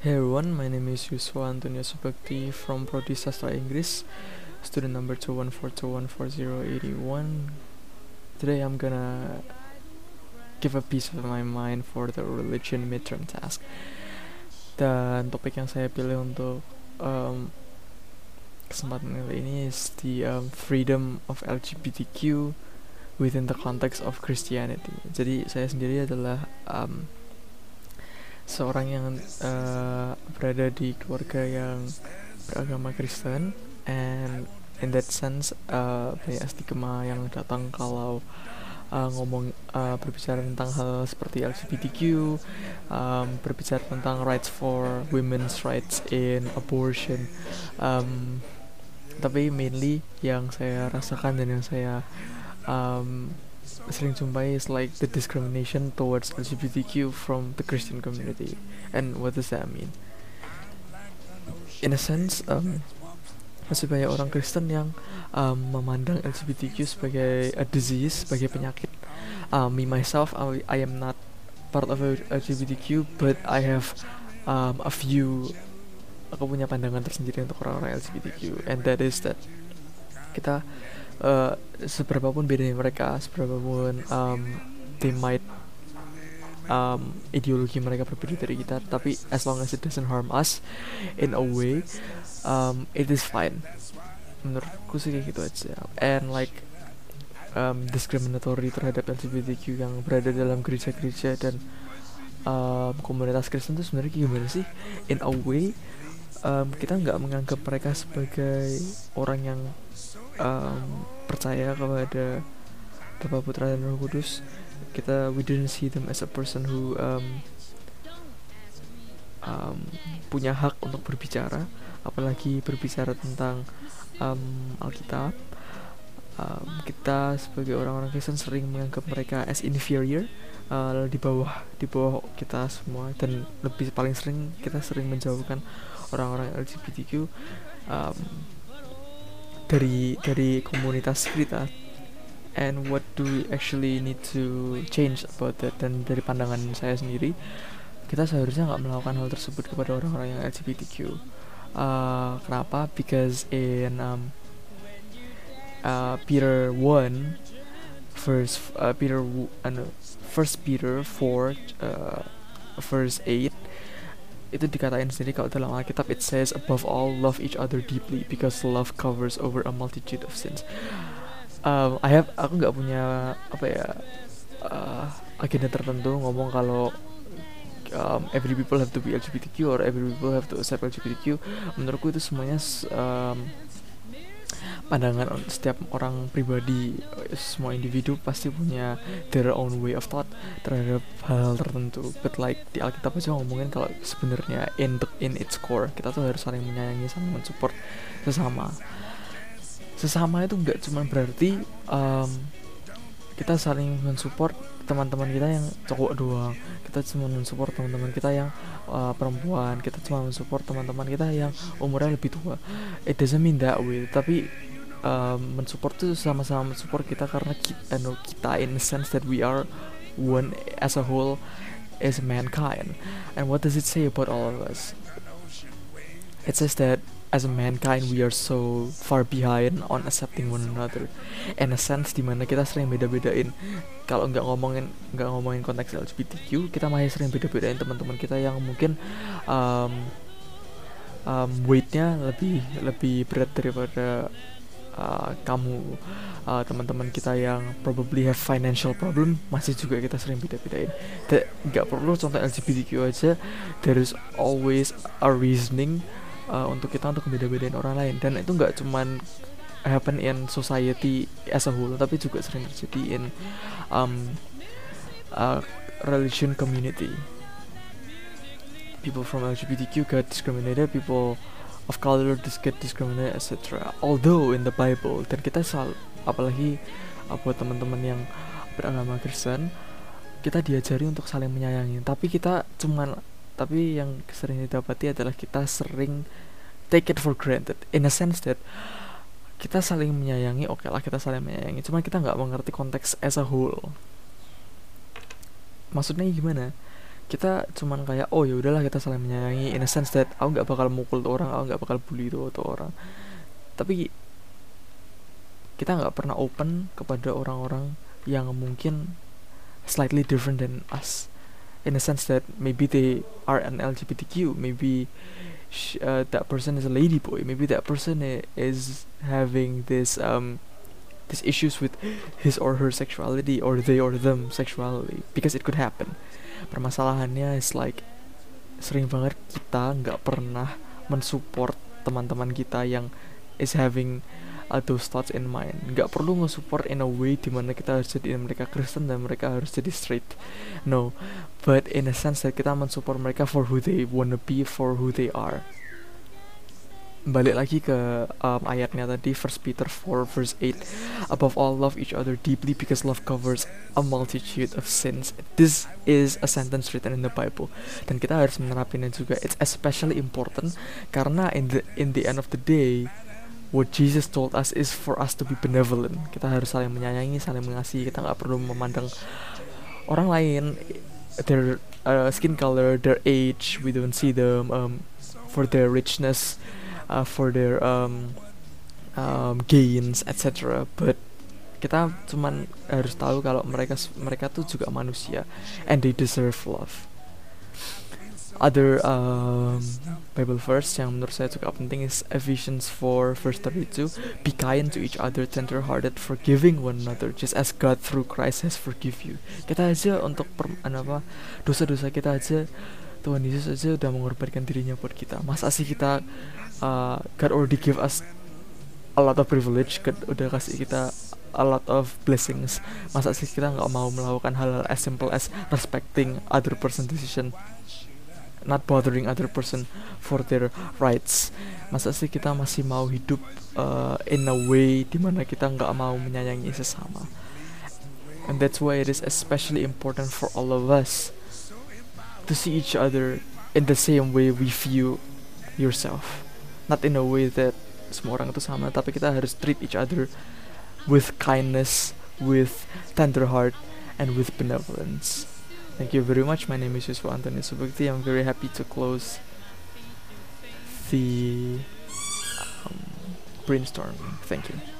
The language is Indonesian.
Hey everyone, my name is Yuswa Antonio Subakti from Prodi Sastra Inggris, student number 214214081. Today I'm gonna give a piece of my mind for the religion midterm task. Dan topik yang saya pilih untuk um, kesempatan kali ini is the um, freedom of LGBTQ within the context of Christianity. Jadi saya sendiri adalah um, seorang yang uh, berada di keluarga yang beragama Kristen and in that sense uh, banyak stigma yang datang kalau uh, ngomong uh, berbicara tentang hal seperti LGBTQ, um, berbicara tentang rights for women's rights in abortion. Um, tapi mainly yang saya rasakan dan yang saya um, sering jumpai is like the discrimination towards LGBTQ from the Christian community. And what does that mean? In a sense, um, masih banyak orang Kristen yang um, memandang LGBTQ sebagai a disease, sebagai penyakit. Um, me myself, I, I am not part of LGBTQ, but I have um, a few. Aku punya pandangan tersendiri untuk orang-orang LGBTQ, and that is that kita uh, seberapa pun bedanya mereka seberapa pun um, they might um, ideologi mereka berbeda dari kita tapi as long as it doesn't harm us in a way um, it is fine. Menurutku sih kayak gitu aja. And like um, discriminatory terhadap LGBTQ yang berada dalam gereja-gereja dan um, komunitas Kristen itu sebenarnya gimana sih? In a way um, kita nggak menganggap mereka sebagai orang yang um, percaya kepada Bapa Putra dan Roh Kudus kita we didn't see them as a person who um, um, punya hak untuk berbicara apalagi berbicara tentang um, Alkitab. Um, kita sebagai orang-orang Kristen sering menganggap mereka as inferior uh, di bawah di bawah kita semua. Dan lebih paling sering kita sering menjauhkan orang-orang LGBTQ um, dari dari komunitas kita. And what do we actually need to change about that? Dan dari pandangan saya sendiri kita seharusnya nggak melakukan hal tersebut kepada orang-orang yang LGBTQ uh, kenapa? Because in um, uh, Peter 1 first uh, Peter uh, no, first Peter 4 uh, verse 8 itu dikatain sendiri kalau dalam Alkitab it says above all love each other deeply because love covers over a multitude of sins. Um, I have aku nggak punya apa ya uh, agenda tertentu ngomong kalau um, every people have to be LGBTQ or every people have to accept LGBTQ. Menurutku itu semuanya um, pandangan setiap orang pribadi semua individu pasti punya their own way of thought terhadap hal, tertentu. But like di Alkitab aja ngomongin kalau sebenarnya in the, in its core kita tuh harus saling menyayangi saling mensupport sesama. Sesama itu nggak cuma berarti um, kita saling mensupport teman-teman kita yang cowok doang. Kita cuma mensupport teman-teman kita yang uh, perempuan. Kita cuma mensupport teman-teman kita yang umurnya lebih tua. It doesn't mean that way. Tapi um, mensupport tuh sama-sama mensupport kita karena kita, no, kita in the sense that we are one as a whole as mankind. And what does it say about all of us? It says that as a mankind we are so far behind on accepting one another. In a sense di mana kita sering beda-bedain. Kalau nggak ngomongin nggak ngomongin konteks LGBTQ kita masih sering beda-bedain teman-teman kita yang mungkin um, um, weightnya lebih lebih berat daripada uh, kamu uh, teman-teman kita yang probably have financial problem masih juga kita sering beda-bedain. Nggak perlu contoh LGBTQ aja. There is always a reasoning uh, untuk kita untuk beda-bedain orang lain. Dan itu nggak cuman happen in society as a whole tapi juga sering terjadi in um, uh, religion community. People from LGBTQ get discriminated people of color get discriminated etc although in the Bible dan kita selalu apalagi uh, buat teman-teman yang beragama Kristen kita diajari untuk saling menyayangi. Tapi kita cuman tapi yang sering didapati adalah kita sering take it for granted. In a sense that kita saling menyayangi oke okay lah kita saling menyayangi. Cuman kita nggak mengerti konteks as a whole. Maksudnya gimana kita cuman kayak oh ya udahlah kita saling menyayangi. In a sense that aku nggak bakal mukul tuh orang aku nggak bakal bully tuh, tuh orang. Tapi kita nggak pernah open kepada orang-orang yang mungkin slightly different than us. In a sense that maybe they are an LGBTQ maybe uh, that person is a lady boy maybe that person is having this um these issues with his or her sexuality or they or them sexuality because it could happen permasalahannya is like sering banget kita nggak pernah mensupport teman-teman kita yang is having uh, those thoughts in mind. Nggak perlu nge-support in a way di mana kita harus jadi mereka Kristen dan mereka harus jadi straight. No but in a sense that kita mensupport mereka for who they wanna be for who they are balik lagi ke um, ayatnya tadi First Peter 4 verse 8 above all love each other deeply because love covers a multitude of sins. This is a sentence written in the Bible. Dan kita harus menerapinnya juga. It's especially important karena in the in the end of the day what Jesus told us is for us to be benevolent. Kita harus saling menyayangi saling mengasihi. Kita nggak perlu memandang orang lain their uh, skin color their age. We don't see them um, for their richness uh, for their um, um, gains etc but kita cuman harus tahu kalau mereka mereka tuh juga manusia and they deserve love. Other um, Bible verse yang menurut saya juga penting is Ephesians 4 verse 32 be kind to each other tender hearted forgiving one another just as God through Christ has forgive you. Kita aja untuk per, apa dosa-dosa kita aja Tuhan Yesus aja udah mengorbankan dirinya buat kita. Masa sih kita uh, God already give us a lot of privilege. God udah kasih kita a lot of blessings. Masa sih kita nggak mau melakukan hal-hal as simple as respecting other person decision. Not bothering other person for their rights. Masa sih kita masih mau hidup uh, in a way di mana kita nggak mau menyayangi sesama. And that's why it is especially important for all of us to see each other in the same way we view yourself. Not in a way that semua orang itu sama tapi kita harus treat each other with kindness with tender heart and with benevolence. Thank you very much. My name is Yusuf Anthony Subakti I'm very happy to close the um, brainstorming. Thank you